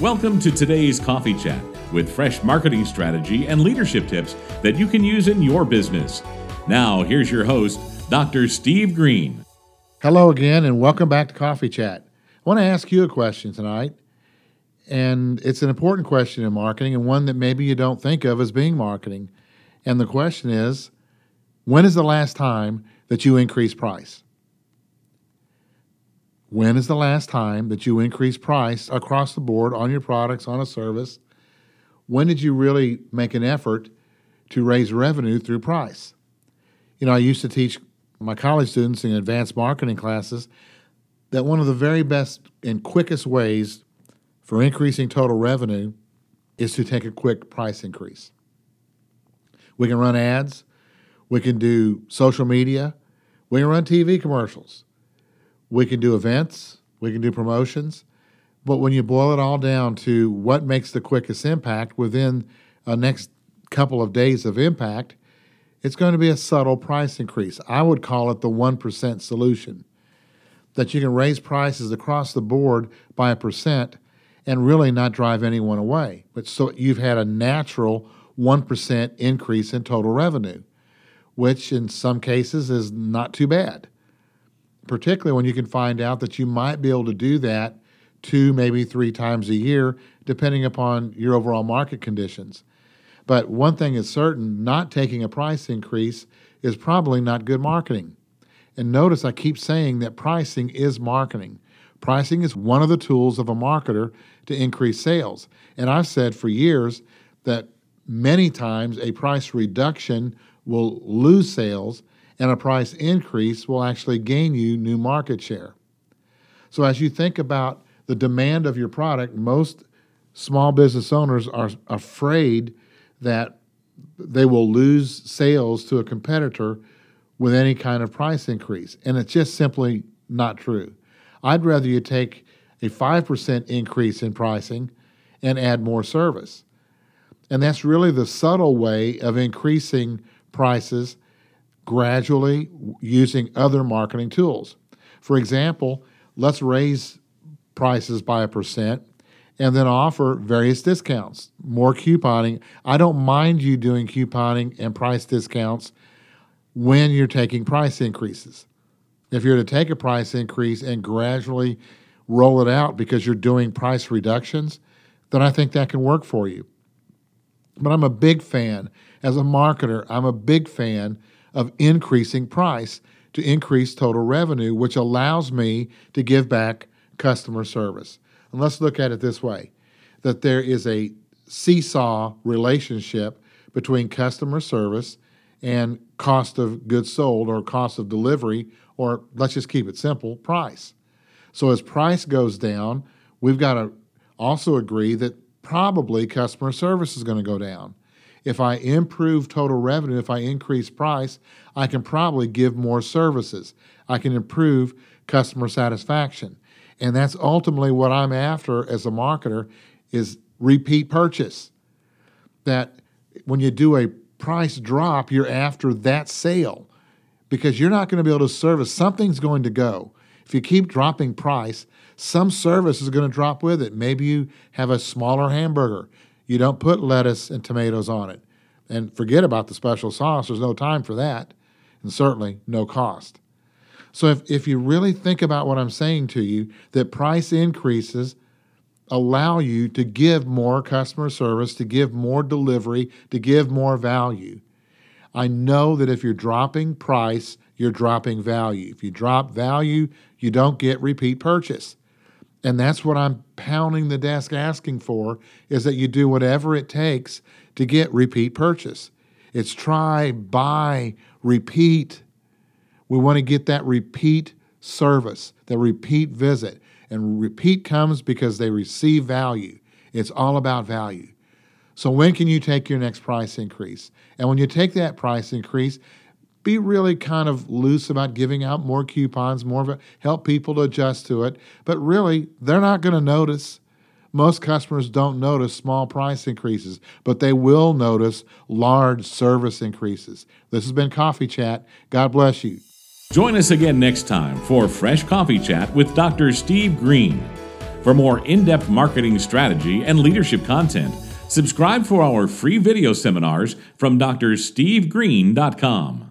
Welcome to today's Coffee Chat with fresh marketing strategy and leadership tips that you can use in your business. Now, here's your host, Dr. Steve Greene. Hello again, and welcome back to Coffee Chat. I want to ask you a question tonight, and it's an important question in marketing and one that maybe you don't think of as being marketing. And the question is when is the last time that you increased price? When is the last time that you increased price across the board on your products, on a service? When did you really make an effort to raise revenue through price? You know, I used to teach my college students in advanced marketing classes that one of the very best and quickest ways for increasing total revenue is to take a quick price increase. We can run ads, we can do social media, we can run TV commercials, we can do events, we can do promotions. But when you boil it all down to what makes the quickest impact within a next couple of days of impact, it's going to be a subtle price increase. I would call it the 1% solution. That you can raise prices across the board by a percent and really not drive anyone away. But so you've had a natural 1% increase in total revenue, which in some cases is not too bad particularly when you can find out that you might be able to do that two, maybe three times a year, depending upon your overall market conditions. But one thing is certain not taking a price increase is probably not good marketing. And notice I keep saying that pricing is marketing. Pricing is one of the tools of a marketer to increase sales. And I've said for years that many times a price reduction will lose sales and a price increase will actually gain you new market share. So, as you think about the demand of your product, most small business owners are afraid that they will lose sales to a competitor with any kind of price increase. And it's just simply not true. I'd rather you take a 5% increase in pricing and add more service. And that's really the subtle way of increasing prices gradually using other marketing tools. For example, let's raise prices by a percent and then offer various discounts, more couponing. I don't mind you doing couponing and price discounts when you're taking price increases. If you're to take a price increase and gradually roll it out because you're doing price reductions, then I think that can work for you. But I'm a big fan, as a marketer, I'm a big fan of increasing price to increase total revenue, which allows me to give back customer service. And let's look at it this way that there is a seesaw relationship between customer service and cost of goods sold or cost of delivery, or let's just keep it simple price. So as price goes down, we've got to also agree that probably customer service is going to go down. If I improve total revenue, if I increase price, I can probably give more services. I can improve customer satisfaction. And that's ultimately what I'm after as a marketer is repeat purchase. That when you do a price drop, you're after that sale because you're not going to be able to service something's going to go. If you keep dropping price, some service is going to drop with it. Maybe you have a smaller hamburger. You don't put lettuce and tomatoes on it. And forget about the special sauce, there's no time for that, and certainly no cost. So if, if you really think about what I'm saying to you, that price increases allow you to give more customer service, to give more delivery, to give more value. I know that if you're dropping price, you're dropping value. If you drop value, you don't get repeat purchase. And that's what I'm pounding the desk asking for is that you do whatever it takes to get repeat purchase. It's try, buy, repeat. We want to get that repeat service, the repeat visit. And repeat comes because they receive value. It's all about value. So, when can you take your next price increase? And when you take that price increase, be really kind of loose about giving out more coupons, more of a, help people to adjust to it. But really, they're not going to notice. Most customers don't notice small price increases, but they will notice large service increases. This has been Coffee Chat. God bless you. Join us again next time for Fresh Coffee Chat with Dr. Steve Greene. For more in depth marketing strategy and leadership content, subscribe for our free video seminars from drstevegreen.com.